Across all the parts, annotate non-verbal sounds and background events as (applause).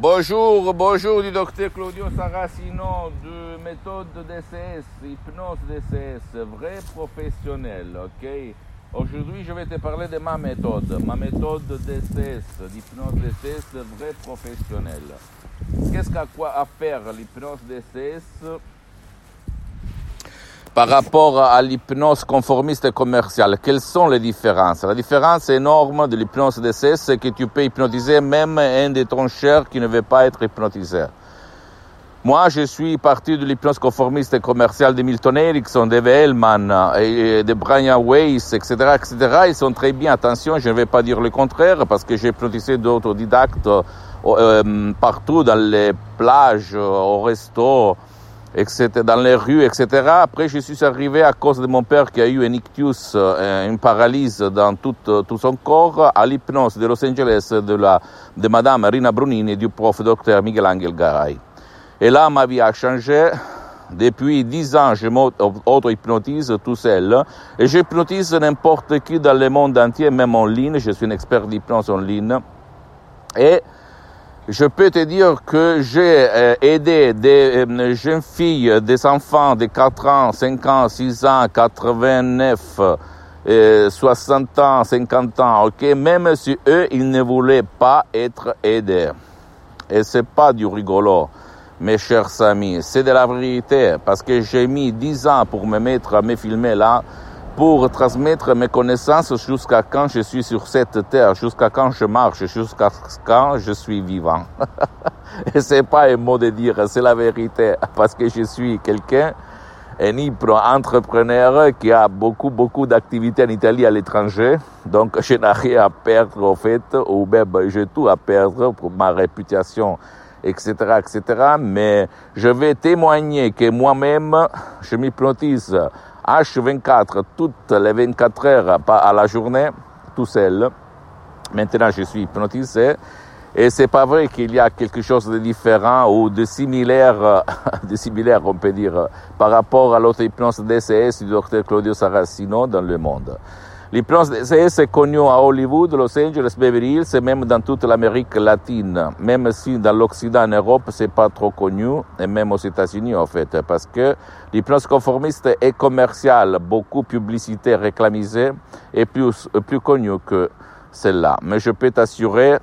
Bonjour, bonjour du docteur Claudio Saracino de méthode DCS, hypnose DCS, vrai professionnel, ok? Aujourd'hui, je vais te parler de ma méthode, ma méthode DCS, l'hypnose DCS, vrai professionnel. Qu'est-ce qu'a quoi à faire l'hypnose DCS par rapport à l'hypnose conformiste commerciale, quelles sont les différences? La différence énorme de l'hypnose DCS, c'est que tu peux hypnotiser même un de ton qui ne veut pas être hypnotisé. Moi, je suis parti de l'hypnose conformiste commerciale de Milton Erickson, de Hellman, et de Brian Weiss, etc., etc. Ils sont très bien. Attention, je ne vais pas dire le contraire parce que j'ai hypnotisé d'autres didactes euh, partout dans les plages, au resto, etc., dans les rues, etc. Après, je suis arrivé à cause de mon père qui a eu un ictus, euh, une paralyse dans tout, euh, tout son corps, à l'hypnose de Los Angeles de, la, de Madame Rina Brunini et du prof docteur Miguel Angel Garay. Et là, ma vie a changé. Depuis dix ans, je m'auto-hypnotise tout seul et j'hypnotise n'importe qui dans le monde entier, même en ligne. Je suis un expert d'hypnose en ligne. Et je peux te dire que j'ai euh, aidé des euh, jeunes filles, des enfants de 4 ans, 5 ans, 6 ans, 89, 60 ans, 50 ans, ok, même si eux, ils ne voulaient pas être aidés. Et c'est pas du rigolo, mes chers amis, c'est de la vérité, parce que j'ai mis 10 ans pour me mettre à me filmer là, pour transmettre mes connaissances jusqu'à quand je suis sur cette terre, jusqu'à quand je marche, jusqu'à quand je suis vivant. (laughs) Et c'est pas un mot de dire, c'est la vérité, parce que je suis quelqu'un, un entrepreneur qui a beaucoup, beaucoup d'activités en Italie à l'étranger. Donc, je n'ai rien à perdre, au fait, ou même j'ai tout à perdre pour ma réputation, etc., etc. Mais je vais témoigner que moi-même, je m'hypnotise H24 toutes les 24 heures à la journée, tout seul. Maintenant, je suis hypnotisé. Et c'est pas vrai qu'il y a quelque chose de différent ou de similaire, (laughs) de similaire, on peut dire, par rapport à l'autre hypnose DCS du docteur Claudio Saracino dans le monde. L'hypnose DCS est connue à Hollywood, Los Angeles, Beverly Hills et même dans toute l'Amérique latine. Même si dans l'Occident, en Europe, c'est pas trop connu, et même aux États-Unis, en fait, parce que l'hypnose conformiste est commerciale, beaucoup publicité réclamisée et plus, plus connue que celle-là. Mais je peux t'assurer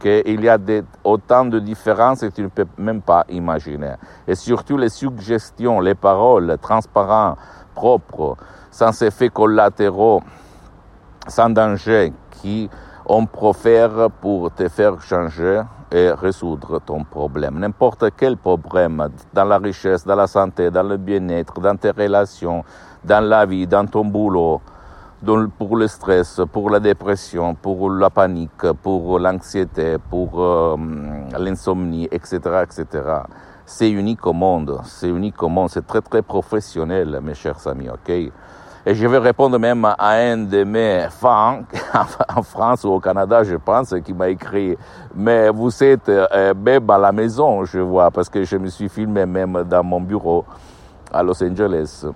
qu'il y a des, autant de différences que tu ne peux même pas imaginer. Et surtout les suggestions, les paroles transparentes, propres, sans effets collatéraux, sans danger qui on profère pour te faire changer et résoudre ton problème. N'importe quel problème dans la richesse, dans la santé, dans le bien-être, dans tes relations, dans la vie, dans ton boulot, pour le stress, pour la dépression, pour la panique, pour l'anxiété, pour euh, l'insomnie, etc., etc. C'est unique au monde, c'est unique au monde, c'est très très professionnel, mes chers amis, ok? Et je vais répondre même à un de mes fans (laughs) en France ou au Canada, je pense, qui m'a écrit, mais vous êtes euh, même à la maison, je vois, parce que je me suis filmé même dans mon bureau à Los Angeles.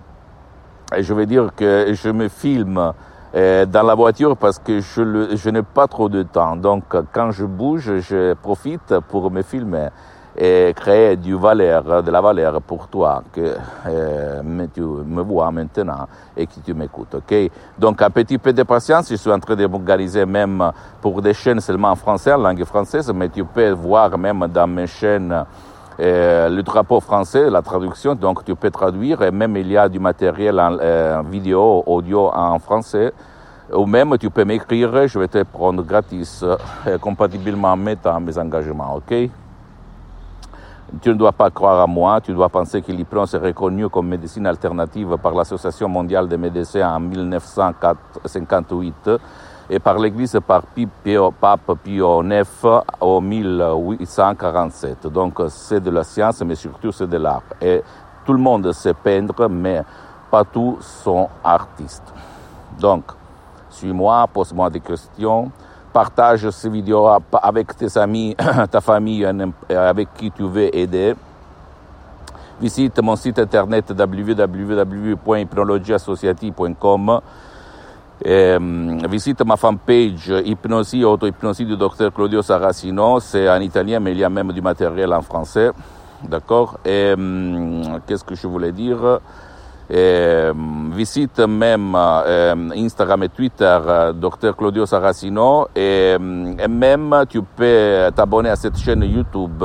Et je veux dire que je me filme euh, dans la voiture parce que je, je n'ai pas trop de temps. Donc, quand je bouge, je profite pour me filmer et créer du valeur, de la valeur pour toi que euh, tu me vois maintenant et que tu m'écoutes. Ok? Donc un petit peu de patience, je suis en train de m'organiser même pour des chaînes seulement en français, en langue française, mais tu peux voir même dans mes chaînes euh, le drapeau français, la traduction, donc tu peux traduire et même il y a du matériel en euh, vidéo, audio en français. Ou même tu peux m'écrire, je vais te prendre gratis, euh, compatiblement à mes engagements, ok? Tu ne dois pas croire à moi, tu dois penser que l'hypnose est reconnue comme médecine alternative par l'Association mondiale des médecins en 1958 et par l'Église par Pio, Pape Pio IX en 1847. Donc c'est de la science, mais surtout c'est de l'art. Et tout le monde sait peindre, mais pas tous sont artistes. Donc, suis-moi, pose-moi des questions partage ces vidéos avec tes amis, (clears throat) ta famille, avec qui tu veux aider. Visite mon site internet www.hypnologieassociative.com visite ma fanpage Hypnosie, auto-hypnosie du docteur Claudio Saracino. C'est en italien, mais il y a même du matériel en français. D'accord? Et qu'est-ce que je voulais dire? Visite même euh, Instagram et Twitter euh, Dr Claudio Saracino et, et même tu peux t'abonner à cette chaîne YouTube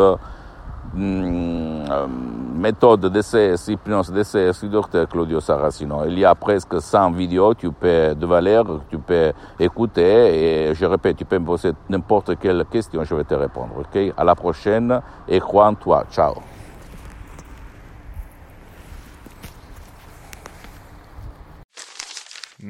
euh, méthode DCS, hypnose DCS du Dr Claudio Saracino. Il y a presque 100 vidéos tu peux, de valeur, tu peux écouter et je répète, tu peux me poser n'importe quelle question, je vais te répondre. Ok? À la prochaine et crois en toi. Ciao.